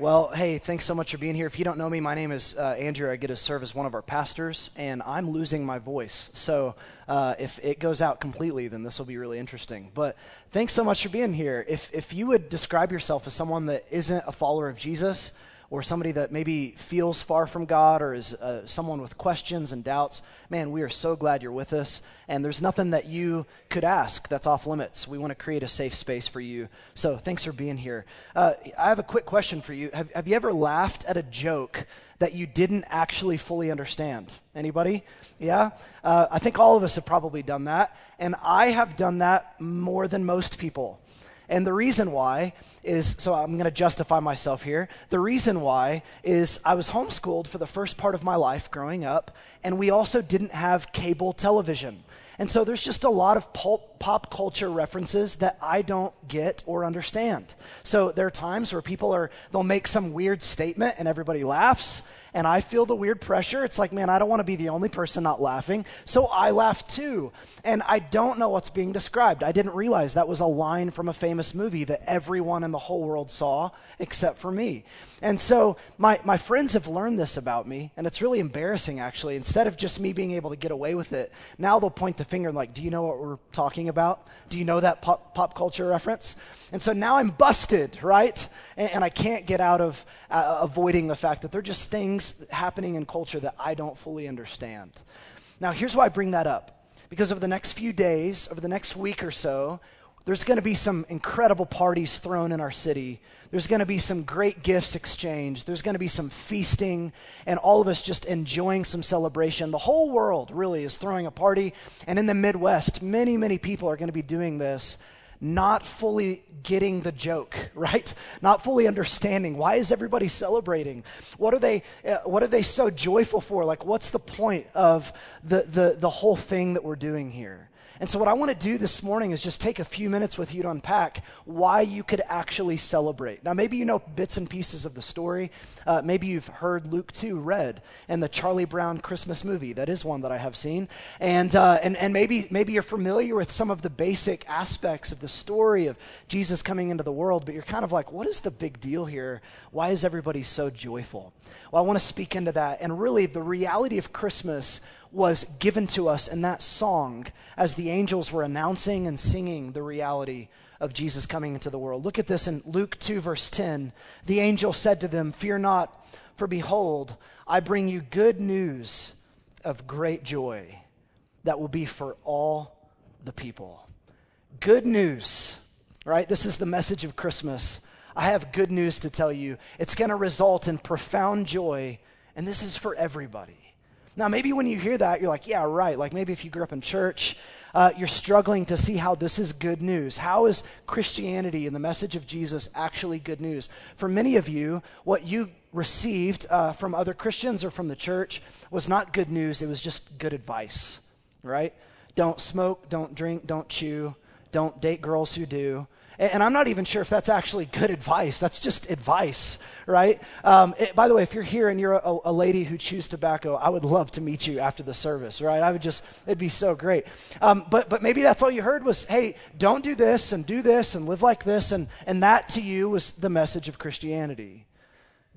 Well, hey, thanks so much for being here. If you don't know me, my name is uh, Andrew. I get to serve as one of our pastors, and I'm losing my voice. So uh, if it goes out completely, then this will be really interesting. But thanks so much for being here. If, if you would describe yourself as someone that isn't a follower of Jesus, or somebody that maybe feels far from God or is uh, someone with questions and doubts, man, we are so glad you're with us. And there's nothing that you could ask that's off limits. We want to create a safe space for you. So thanks for being here. Uh, I have a quick question for you. Have, have you ever laughed at a joke that you didn't actually fully understand? Anybody? Yeah? Uh, I think all of us have probably done that. And I have done that more than most people. And the reason why is so I'm going to justify myself here. The reason why is I was homeschooled for the first part of my life growing up, and we also didn't have cable television. And so there's just a lot of pulp, pop culture references that I don't get or understand. So there are times where people are, they'll make some weird statement and everybody laughs and I feel the weird pressure. It's like, man, I don't want to be the only person not laughing. So I laugh too. And I don't know what's being described. I didn't realize that was a line from a famous movie that everyone in the whole world saw except for me. And so my, my friends have learned this about me, and it's really embarrassing actually. Instead of just me being able to get away with it, now they'll point the finger and like, do you know what we're talking about? Do you know that pop, pop culture reference? And so now I'm busted, right? And, and I can't get out of uh, avoiding the fact that they're just things happening in culture that I don't fully understand. Now, here's why I bring that up. Because over the next few days, over the next week or so, there's going to be some incredible parties thrown in our city there's going to be some great gifts exchanged. There's going to be some feasting, and all of us just enjoying some celebration. The whole world really is throwing a party. And in the Midwest, many, many people are going to be doing this, not fully getting the joke, right? Not fully understanding. Why is everybody celebrating? What are they, uh, what are they so joyful for? Like, what's the point of the, the, the whole thing that we're doing here? And so, what I want to do this morning is just take a few minutes with you to unpack why you could actually celebrate. Now, maybe you know bits and pieces of the story. Uh, maybe you've heard Luke 2 read and the Charlie Brown Christmas movie. That is one that I have seen. And, uh, and, and maybe, maybe you're familiar with some of the basic aspects of the story of Jesus coming into the world, but you're kind of like, what is the big deal here? Why is everybody so joyful? Well, I want to speak into that. And really, the reality of Christmas was given to us in that song as the angels were announcing and singing the reality of Jesus coming into the world. Look at this in Luke 2, verse 10. The angel said to them, Fear not, for behold, I bring you good news of great joy that will be for all the people. Good news, right? This is the message of Christmas. I have good news to tell you. It's going to result in profound joy, and this is for everybody. Now, maybe when you hear that, you're like, yeah, right. Like maybe if you grew up in church, uh, you're struggling to see how this is good news. How is Christianity and the message of Jesus actually good news? For many of you, what you received uh, from other Christians or from the church was not good news, it was just good advice, right? Don't smoke, don't drink, don't chew, don't date girls who do. And I'm not even sure if that's actually good advice. That's just advice, right? Um, it, by the way, if you're here and you're a, a, lady who chews tobacco, I would love to meet you after the service, right? I would just, it'd be so great. Um, but, but maybe that's all you heard was, hey, don't do this and do this and live like this. And, and that to you was the message of Christianity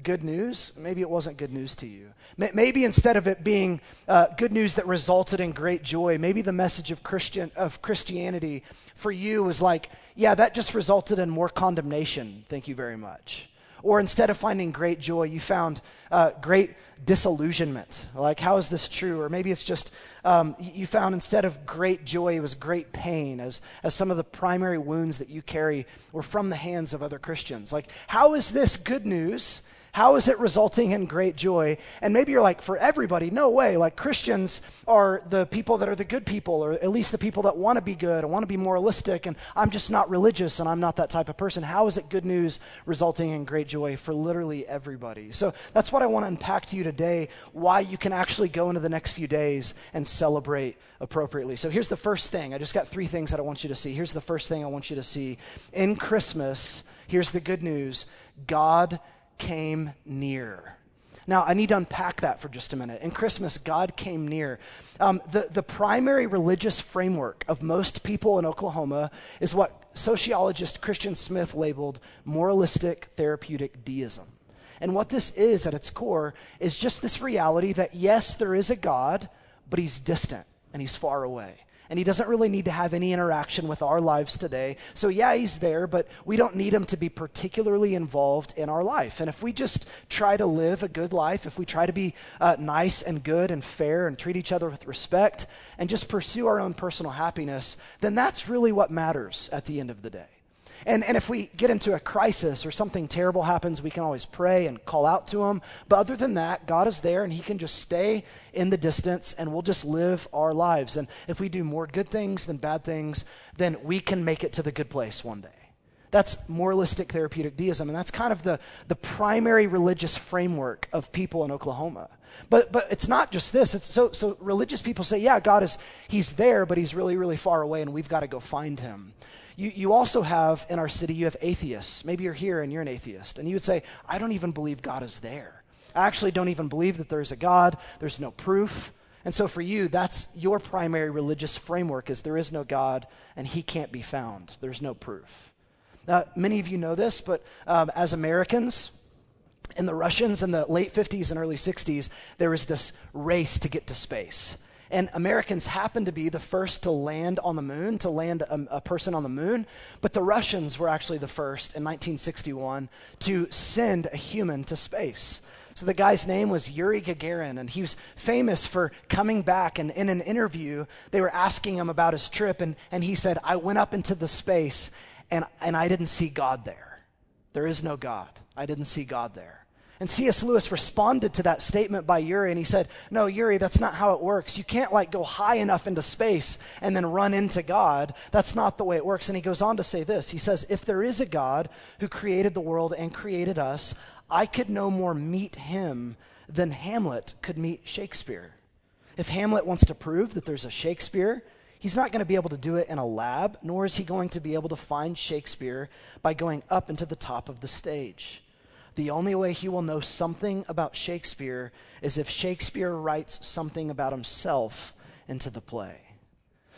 good news, maybe it wasn't good news to you. Maybe instead of it being uh, good news that resulted in great joy, maybe the message of Christian of Christianity for you was like, yeah, that just resulted in more condemnation. Thank you very much. Or instead of finding great joy, you found uh, great disillusionment. Like, how is this true? Or maybe it's just um, you found instead of great joy, it was great pain, as, as some of the primary wounds that you carry were from the hands of other Christians. Like, how is this good news how is it resulting in great joy? And maybe you're like, for everybody, no way. Like Christians are the people that are the good people, or at least the people that want to be good and want to be moralistic, and I'm just not religious and I'm not that type of person. How is it good news resulting in great joy for literally everybody? So that's what I want to unpack to you today why you can actually go into the next few days and celebrate appropriately. So here's the first thing. I just got three things that I want you to see. Here's the first thing I want you to see. In Christmas, here's the good news God came near. Now, I need to unpack that for just a minute. In Christmas, God came near. Um, the, the primary religious framework of most people in Oklahoma is what sociologist Christian Smith labeled moralistic therapeutic deism. And what this is at its core is just this reality that yes, there is a God, but he's distant and he's far away and he doesn't really need to have any interaction with our lives today. So, yeah, he's there, but we don't need him to be particularly involved in our life. And if we just try to live a good life, if we try to be uh, nice and good and fair and treat each other with respect and just pursue our own personal happiness, then that's really what matters at the end of the day. And, and if we get into a crisis or something terrible happens, we can always pray and call out to Him. But other than that, God is there and He can just stay in the distance and we'll just live our lives. And if we do more good things than bad things, then we can make it to the good place one day. That's moralistic therapeutic deism, and that's kind of the, the primary religious framework of people in Oklahoma. But, but it's not just this. It's so, so religious people say, yeah, God is, He's there, but He's really, really far away, and we've got to go find Him. You, you also have in our city, you have atheists. Maybe you're here and you're an atheist, and you would say, I don't even believe God is there. I actually don't even believe that there's a God, there's no proof. And so for you, that's your primary religious framework is there is no God and he can't be found. There's no proof. Now, many of you know this, but um, as Americans, in the Russians in the late 50s and early 60s, there was this race to get to space. And Americans happened to be the first to land on the moon, to land a, a, person on the moon. But the Russians were actually the first in 1961 to send a human to space. So the guy's name was Yuri Gagarin, and he was famous for coming back. And in an interview, they were asking him about his trip, and, and he said, I went up into the space, and, and I didn't see God there. There is no God. I didn't see God there. And C.S. Lewis responded to that statement by Yuri, and he said, No, Yuri, that's not how it works. You can't like go high enough into space and then run into God. That's not the way it works. And he goes on to say this He says, If there is a God who created the world and created us, I could no more meet him than Hamlet could meet Shakespeare. If Hamlet wants to prove that there's a Shakespeare, he's not going to be able to do it in a lab, nor is he going to be able to find Shakespeare by going up into the top of the stage the only way he will know something about Shakespeare is if Shakespeare writes something about himself into the play.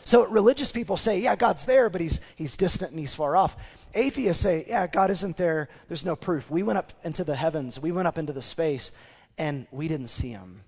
So religious people say, yeah, God's there, but he's, he's distant and he's far off. Atheists say, yeah, God isn't there. There's no proof. We went up into the heavens, we went up into the space, and we didn't see him.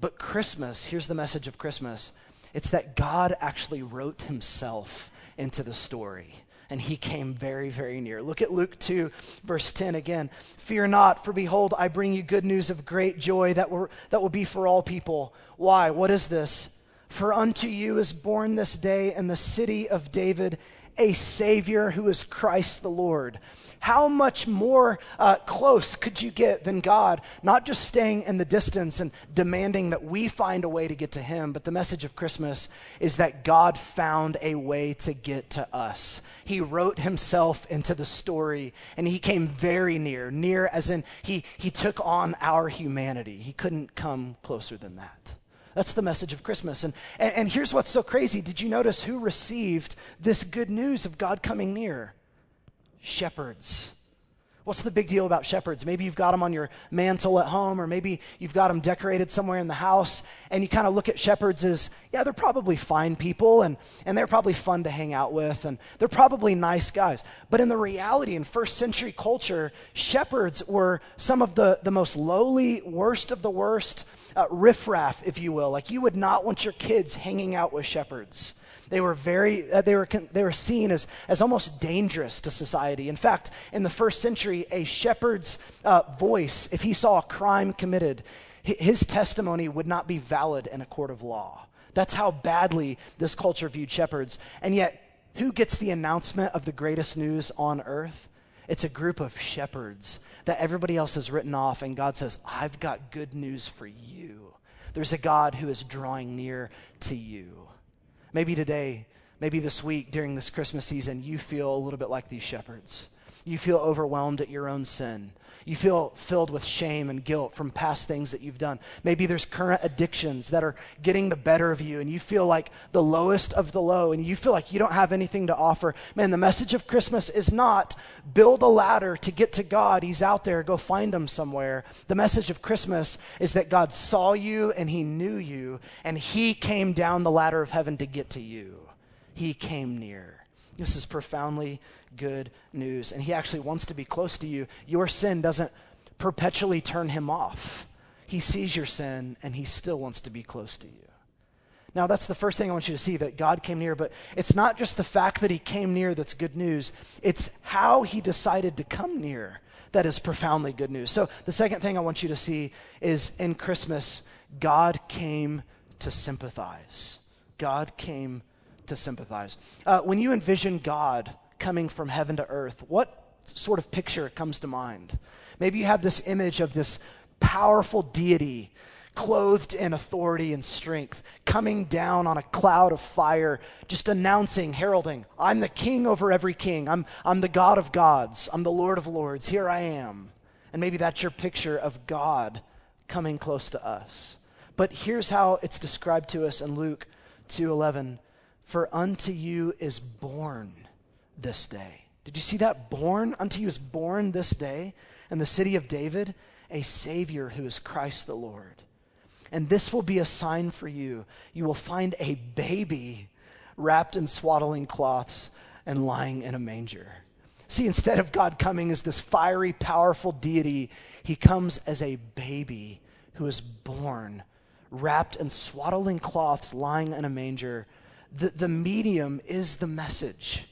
But Christmas, here's the message of Christmas it's that God actually wrote himself into the story and he came very, very near. Look at Luke 2, verse 10 again. Fear not, for behold, I bring you good news of great joy that will, that will be for all people. Why? What is this? For unto you is born this day in the city of David a Savior who is Christ the Lord. How much more uh, close could you get than God, not just staying in the distance and demanding that we find a way to get to Him, but the message of Christmas is that God found a way to get to us. He wrote Himself into the story and He came very near, near as in He, he took on our humanity. He couldn't come closer than that. That's the message of Christmas. And, and, and, here's what's so crazy. Did you notice who received this good news of God coming near? Shepherds. What's the big deal about shepherds? Maybe you've got them on your mantle at home, or maybe you've got them decorated somewhere in the house, and you kind of look at shepherds as, yeah, they're probably fine people, and, and they're probably fun to hang out with, and they're probably nice guys. But in the reality, in first century culture, shepherds were some of the, the most lowly, worst of the worst, uh, riffraff, if you will. Like you would not want your kids hanging out with shepherds. They were very, uh, they, were they were seen as, as almost dangerous to society. In fact, in the first century, a shepherd's uh, voice, if he saw a crime committed, his testimony would not be valid in a court of law. That's how badly this culture viewed shepherds. And yet, who gets the announcement of the greatest news on earth? It's a group of shepherds that everybody else has written off, and God says, I've got good news for you. There's a God who is drawing near to you. Maybe today, maybe this week during this Christmas season, you feel a little bit like these shepherds. You feel overwhelmed at your own sin. You feel filled with shame and guilt from past things that you've done. Maybe there's current addictions that are getting the better of you, and you feel like the lowest of the low, and you feel like you don't have anything to offer. Man, the message of Christmas is not build a ladder to get to God. He's out there, go find him somewhere. The message of Christmas is that God saw you and he knew you, and he came down the ladder of heaven to get to you. He came near. This is profoundly good news. And He actually wants to be close to you. Your sin doesn't perpetually turn him off. He sees your sin and he still wants to be close to you. Now, that's the first thing I want you to see that God came near, but it's not just the fact that he came near that's good news, it's how he decided to come near that is profoundly good news. So, the second thing I want you to see is in Christmas, God came to sympathize. God came to sympathize. Uh, when you envision God coming from heaven to earth, what sort of picture comes to mind? Maybe you have this image of this powerful deity clothed in authority and strength, coming down on a cloud of fire, just announcing, heralding, I'm the king over every king. I'm, I'm the God of gods. I'm the Lord of lords. Here I am. And maybe that's your picture of God coming close to us. But here's how it's described to us in Luke 2:11, "For unto you is born this day." Did you see that? Born unto you is born this day in the city of David a savior who is Christ the Lord. And this will be a sign for you. You will find a baby wrapped in swaddling cloths and lying in a manger. See, instead of God coming as this fiery, powerful deity, he comes as a baby who is born, wrapped in swaddling cloths, lying in a manger. The, the medium is the message.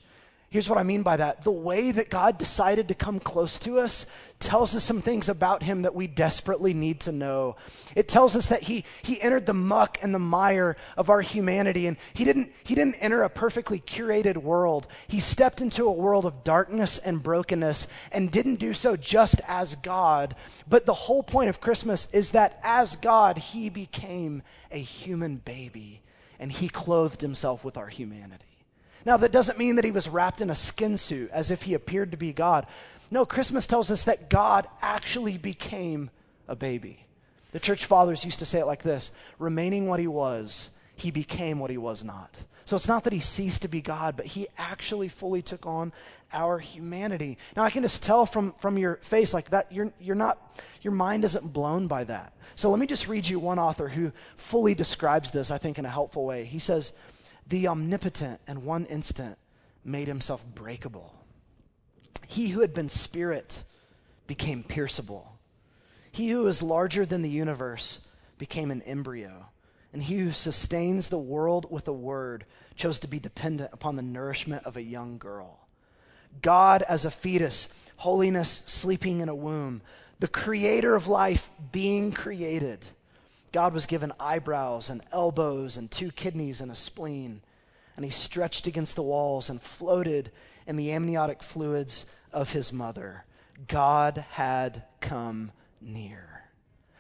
Here's what I mean by that. The way that God decided to come close to us tells us some things about him that we desperately need to know. It tells us that he, he entered the muck and the mire of our humanity, and he didn't, he didn't enter a perfectly curated world. He stepped into a world of darkness and brokenness and didn't do so just as God. But the whole point of Christmas is that as God, he became a human baby, and he clothed himself with our humanity. Now, that doesn't mean that he was wrapped in a skin suit as if he appeared to be God. No, Christmas tells us that God actually became a baby. The church fathers used to say it like this remaining what he was, he became what he was not. So it's not that he ceased to be God, but he actually fully took on our humanity. Now I can just tell from, from your face like that, you're, you're not, your mind isn't blown by that. So let me just read you one author who fully describes this, I think, in a helpful way. He says, the omnipotent in one instant made himself breakable. He who had been spirit became pierceable. He who is larger than the universe became an embryo. And he who sustains the world with a word chose to be dependent upon the nourishment of a young girl. God as a fetus, holiness sleeping in a womb, the creator of life being created God was given eyebrows and elbows and two kidneys and a spleen. And he stretched against the walls and floated in the amniotic fluids of his mother. God had come near.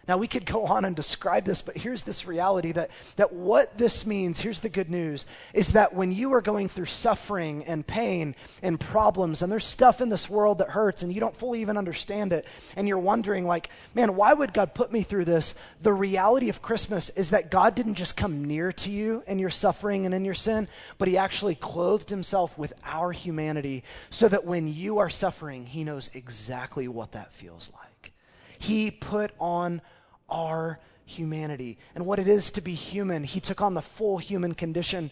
Now, we could go on and describe this, but here's this reality that, that what this means, here's the good news, is that when you are going through suffering and pain and problems, and there's stuff in this world that hurts and you don't fully even understand it, and you're wondering, like, man, why would God put me through this? The reality of Christmas is that God didn't just come near to you in your suffering and in your sin, but He actually clothed Himself with our humanity so that when you are suffering, He knows exactly what that feels like. He put on our humanity and what it is to be human. He took on the full human condition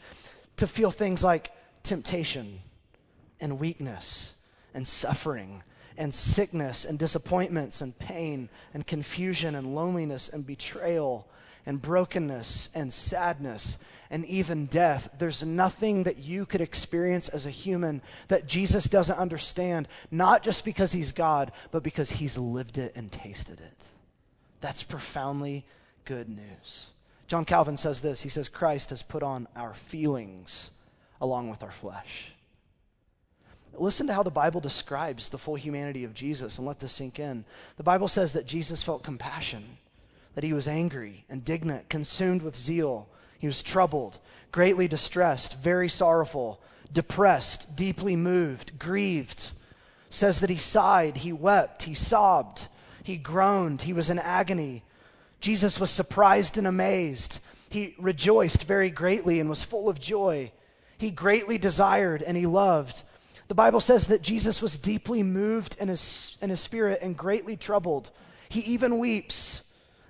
to feel things like temptation and weakness and suffering and sickness and disappointments and pain and confusion and loneliness and betrayal and brokenness and sadness and even death. There's nothing that you could experience as a human that Jesus doesn't understand, not just because he's God, but because he's lived it and tasted it. That's profoundly good news. John Calvin says this He says, Christ has put on our feelings along with our flesh. Listen to how the Bible describes the full humanity of Jesus and let this sink in. The Bible says that Jesus felt compassion, that he was angry, indignant, consumed with zeal he was troubled, greatly distressed, very sorrowful, depressed, deeply moved, grieved. Says that he sighed, he wept, he sobbed, he groaned, he was in agony. Jesus was surprised and amazed. He rejoiced very greatly and was full of joy. He greatly desired and he loved. The Bible says that Jesus was deeply moved in his, in his spirit and greatly troubled. He even weeps.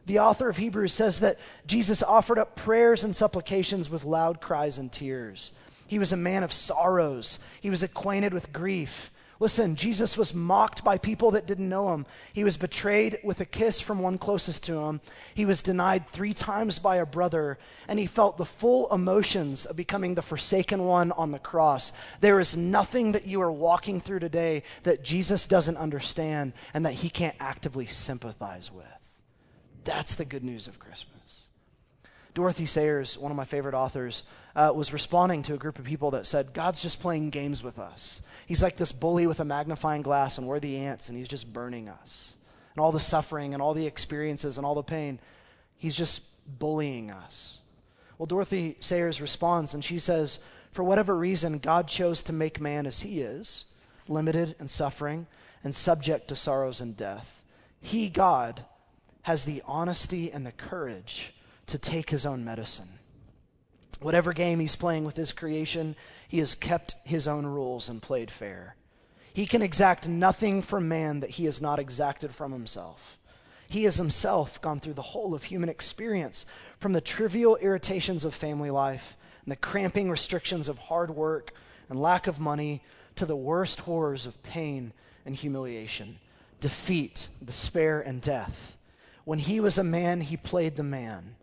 The author of Hebrews says that Jesus offered up prayers and supplications with loud cries and tears. He was a man of sorrows. He was acquainted with grief. Listen, Jesus was mocked by people that didn't know him. He was betrayed with a kiss from one closest to him. He was denied three times by a brother, and he felt the full emotions of becoming the forsaken one on the cross. There is nothing that you are walking through today that Jesus doesn't understand and that he can't actively sympathize with. That's the good news of Christmas. Dorothy Sayers, one of my favorite authors, uh, was responding to a group of people that said, God's just playing games with us. He's like this bully with a magnifying glass, and we're the ants, and he's just burning us. And all the suffering, and all the experiences, and all the pain, he's just bullying us. Well, Dorothy Sayers responds, and she says, For whatever reason, God chose to make man as he is, limited and suffering, and subject to sorrows and death. He, God, has the honesty and the courage to take his own medicine. Whatever game he's playing with his creation, he has kept his own rules and played fair. He can exact nothing from man that he has not exacted from himself. He has himself gone through the whole of human experience, from the trivial irritations of family life and the cramping restrictions of hard work and lack of money to the worst horrors of pain and humiliation, defeat, despair, and death. When he was a man, he played the man.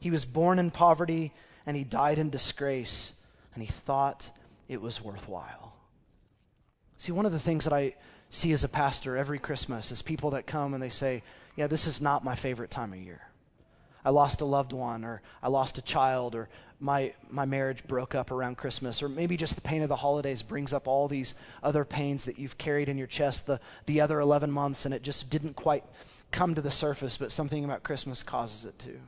He was born in poverty and he died in disgrace and he thought it was worthwhile. See, one of the things that I see as a pastor every Christmas is people that come and they say, Yeah, this is not my favorite time of year. I lost a loved one, or I lost a child, or my, my marriage broke up around Christmas, or maybe just the pain of the holidays brings up all these other pains that you've carried in your chest the, the other 11 months, and it just didn't quite come to the surface, but something about Christmas causes it to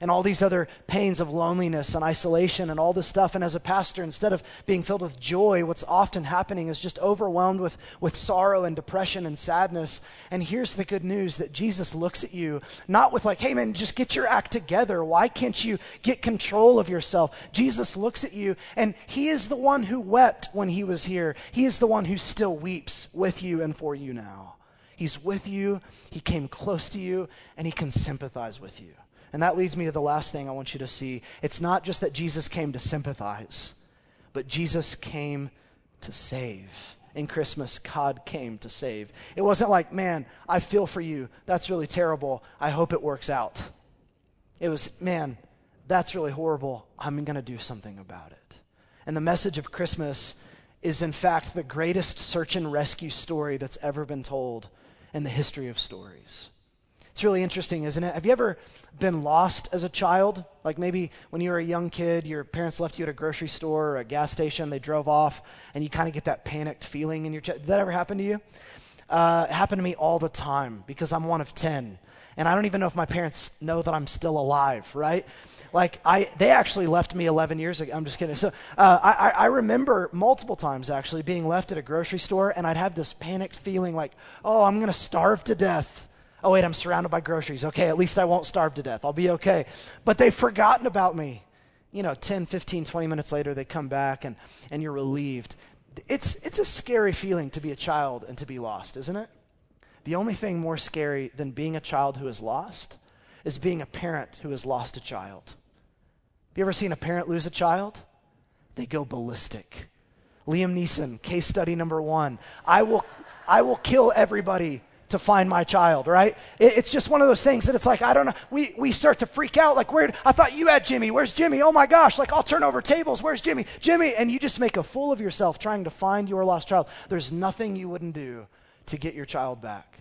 and all these other pains of loneliness and isolation and all this stuff. And as a pastor, instead of being filled with joy, what's often happening is just overwhelmed with, with sorrow and depression and sadness. And here's the good news that Jesus looks at you, not with like, hey man, just get your act together. Why can't you get control of yourself? Jesus looks at you, and he is the one who wept when he was here. He is the one who still weeps with you and for you now. He's with you, he came close to you, and he can sympathize with you. And that leads me to the last thing I want you to see. It's not just that Jesus came to sympathize, but Jesus came to save. In Christmas, God came to save. It wasn't like, man, I feel for you. That's really terrible. I hope it works out. It was, man, that's really horrible. I'm going to do something about it. And the message of Christmas is, in fact, the greatest search and rescue story that's ever been told in the history of stories. It's really interesting, isn't it? Have you ever been lost as a child? Like maybe when you were a young kid, your parents left you at a grocery store or a gas station, they drove off, and you kind of get that panicked feeling in your chest. Did that ever happen to you? Uh, it happened to me all the time because I'm one of 10. And I don't even know if my parents know that I'm still alive, right? Like I, they actually left me 11 years ago. I'm just kidding. So uh, I, I remember multiple times actually being left at a grocery store, and I'd have this panicked feeling like, oh, I'm going to starve to death. Oh, wait, I'm surrounded by groceries. Okay, at least I won't starve to death. I'll be okay. But they've forgotten about me. You know, 10, 15, 20 minutes later, they come back and, and you're relieved. It's, it's a scary feeling to be a child and to be lost, isn't it? The only thing more scary than being a child who is lost is being a parent who has lost a child. You ever seen a parent lose a child? They go ballistic. Liam Neeson, case study number one. I will, I will kill everybody to find my child, right? It, it's just one of those things that it's like, I don't know. We, we start to freak out. Like, where, I thought you had Jimmy. Where's Jimmy? Oh my gosh. Like, I'll turn over tables. Where's Jimmy? Jimmy. And you just make a fool of yourself trying to find your lost child. There's nothing you wouldn't do to get your child back.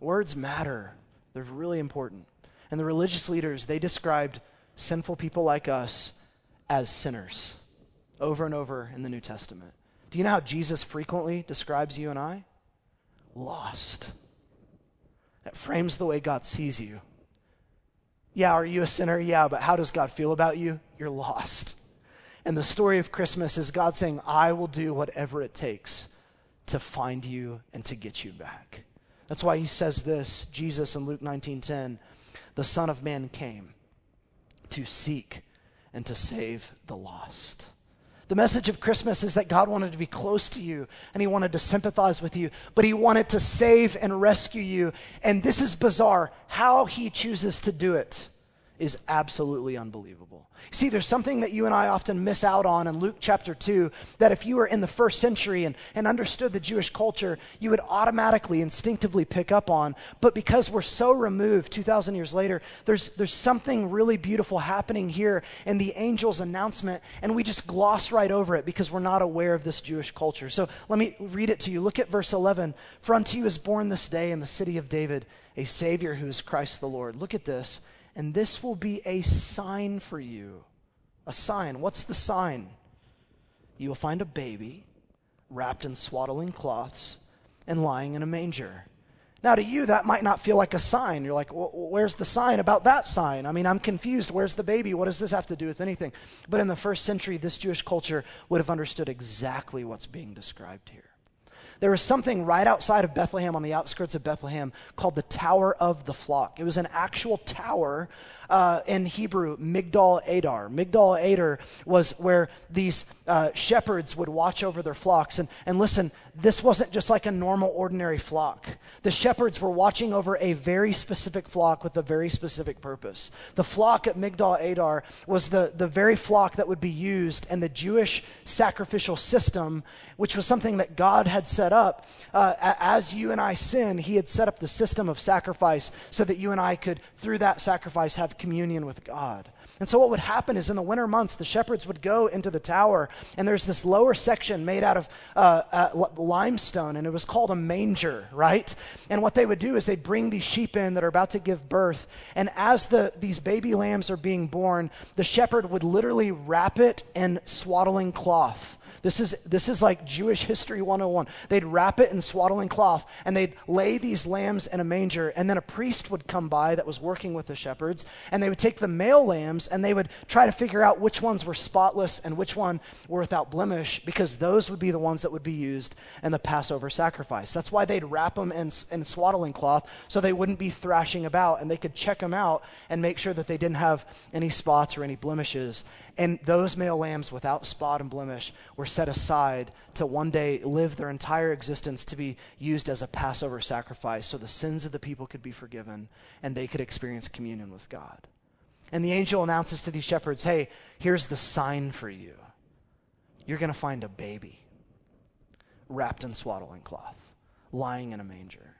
Words matter, they're really important. And the religious leaders, they described sinful people like us as sinners over and over in the New Testament. Do you know how Jesus frequently describes you and I? lost. That frames the way God sees you. Yeah, are you a sinner? Yeah, but how does God feel about you? You're lost. And the story of Christmas is God saying, I will do whatever it takes to find you and to get you back. That's why he says this, Jesus in Luke 19:10, the Son of Man came to seek and to save the lost. The message of Christmas is that God wanted to be close to you and He wanted to sympathize with you, but He wanted to save and rescue you. And this is bizarre how He chooses to do it is absolutely unbelievable. See, there's something that you and I often miss out on in Luke chapter 2 that if you were in the first century and, and understood the Jewish culture, you would automatically, instinctively pick up on. But because we're so removed 2,000 years later, there's, there's something really beautiful happening here in the angel's announcement, and we just gloss right over it because we're not aware of this Jewish culture. So let me read it to you. Look at verse 11. For unto you is born this day in the city of David a Savior who is Christ the Lord. Look at this and this will be a sign for you. A sign. What's the sign? You will find a baby wrapped in swaddling cloths and lying in a manger. Now, to you, that might not feel like a sign. You're like, well, where's the sign about that sign? I mean, I'm confused. Where's the baby? What does this have to do with anything? But in the first century, this Jewish culture would have understood exactly what's being described here. There was something right outside of Bethlehem, on the outskirts of Bethlehem, called the Tower of the Flock. It was an actual tower uh, in Hebrew, Migdal Adar. Migdal Adar was where these uh, shepherds would watch over their flocks. And, and listen, this wasn't just like a normal, ordinary flock. The shepherds were watching over a very specific flock with a very specific purpose. The flock at Migdal Adar was the, the very flock that would be used in the Jewish sacrificial system, which was something that God had set up. Uh, as you and I sin, He had set up the system of sacrifice so that you and I could, through that sacrifice, have communion with God. And so, what would happen is in the winter months, the shepherds would go into the tower, and there's this lower section made out of uh, uh, limestone, and it was called a manger, right? And what they would do is they'd bring these sheep in that are about to give birth, and as the, these baby lambs are being born, the shepherd would literally wrap it in swaddling cloth this is, this is like Jewish history 101. They'd wrap it in swaddling cloth and they'd lay these lambs in a manger. And then a priest would come by that was working with the shepherds and they would take the male lambs and they would try to figure out which ones were spotless and which one were without blemish because those would be the ones that would be used in the Passover sacrifice. That's why they'd wrap them in, in swaddling cloth so they wouldn't be thrashing about and they could check them out and make sure that they didn't have any spots or any blemishes. And those male lambs without spot and blemish were set aside to one day live their entire existence to be used as a Passover sacrifice so the sins of the people could be forgiven and they could experience communion with God. And the angel announces to these shepherds hey, here's the sign for you. You're going to find a baby wrapped in swaddling cloth, lying in a manger.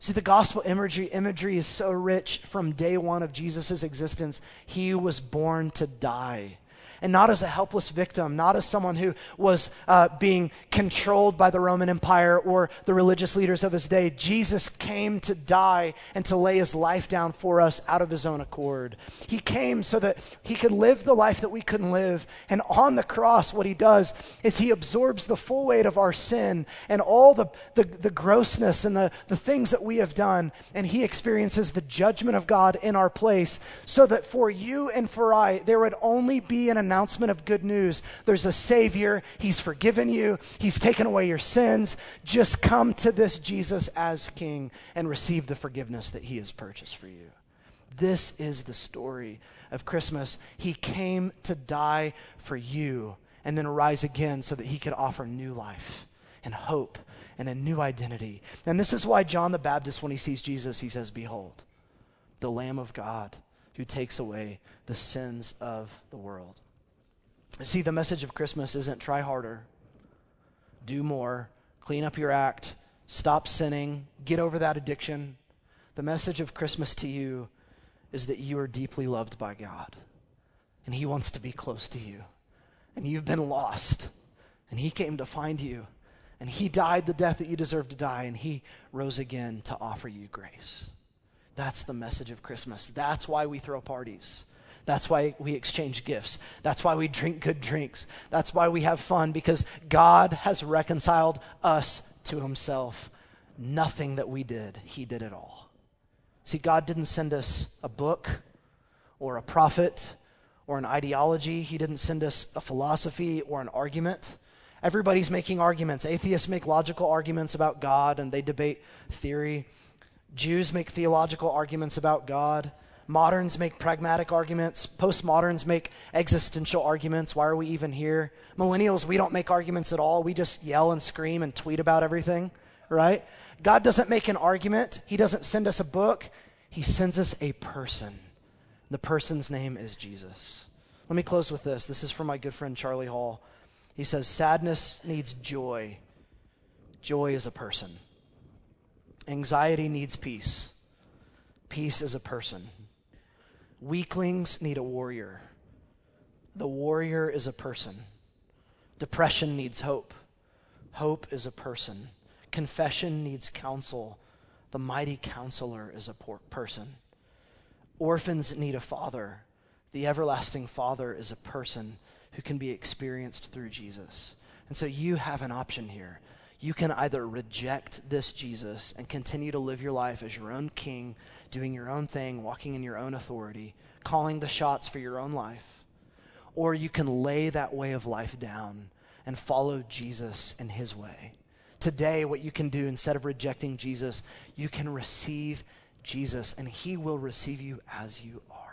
See, the gospel imagery, imagery is so rich from day one of Jesus' existence. He was born to die and not as a helpless victim, not as someone who was uh, being controlled by the Roman Empire or the religious leaders of his day. Jesus came to die and to lay his life down for us out of his own accord. He came so that he could live the life that we couldn't live. And on the cross, what he does is he absorbs the full weight of our sin and all the, the, the grossness and the, the things that we have done. And he experiences the judgment of God in our place so that for you and for I, there would only be an announcement of good news. There's a Savior. He's forgiven you, He's taken away your sins. Just come to this Jesus as King and receive the forgiveness that He has purchased for you. This is the story of Christmas. He came to die for you and then rise again so that He could offer new life and hope and a new identity. And this is why John the Baptist, when he sees Jesus, he says, Behold, the Lamb of God who takes away the sins of the world. See, the message of Christmas isn't try harder, do more, clean up your act, stop sinning, get over that addiction. The message of Christmas to you is that you are deeply loved by God, and He wants to be close to you. And you've been lost, and He came to find you, and He died the death that you deserve to die, and He rose again to offer you grace. That's the message of Christmas. That's why we throw parties. That's why we exchange gifts. That's why we drink good drinks. That's why we have fun because God has reconciled us to himself. Nothing that we did, he did it all. See, God didn't send us a book or a prophet or an ideology, He didn't send us a philosophy or an argument. Everybody's making arguments. Atheists make logical arguments about God and they debate theory. Jews make theological arguments about God. Moderns make pragmatic arguments. Postmoderns make existential arguments. Why are we even here? Millennials, we don't make arguments at all. We just yell and scream and tweet about everything, right? God doesn't make an argument. He doesn't send us a book. He sends us a person, The person's name is Jesus. Let me close with this. This is from my good friend Charlie Hall. He says, Sadness needs joy. Joy is a person. Anxiety needs peace. Peace is a person. Weaklings need a warrior. The warrior is a person. Depression needs hope. Hope is a person. Confession needs counsel. The mighty counselor is a person. Orphans need a father. The everlasting father is a person who can be experienced through Jesus. And so you have an option here. You can either reject this Jesus and continue to live your life as your own king, doing your own thing, walking in your own authority, calling the shots for your own life, or you can lay that way of life down and follow Jesus in his way. Today, what you can do instead of rejecting Jesus, you can receive Jesus, and he will receive you as you are.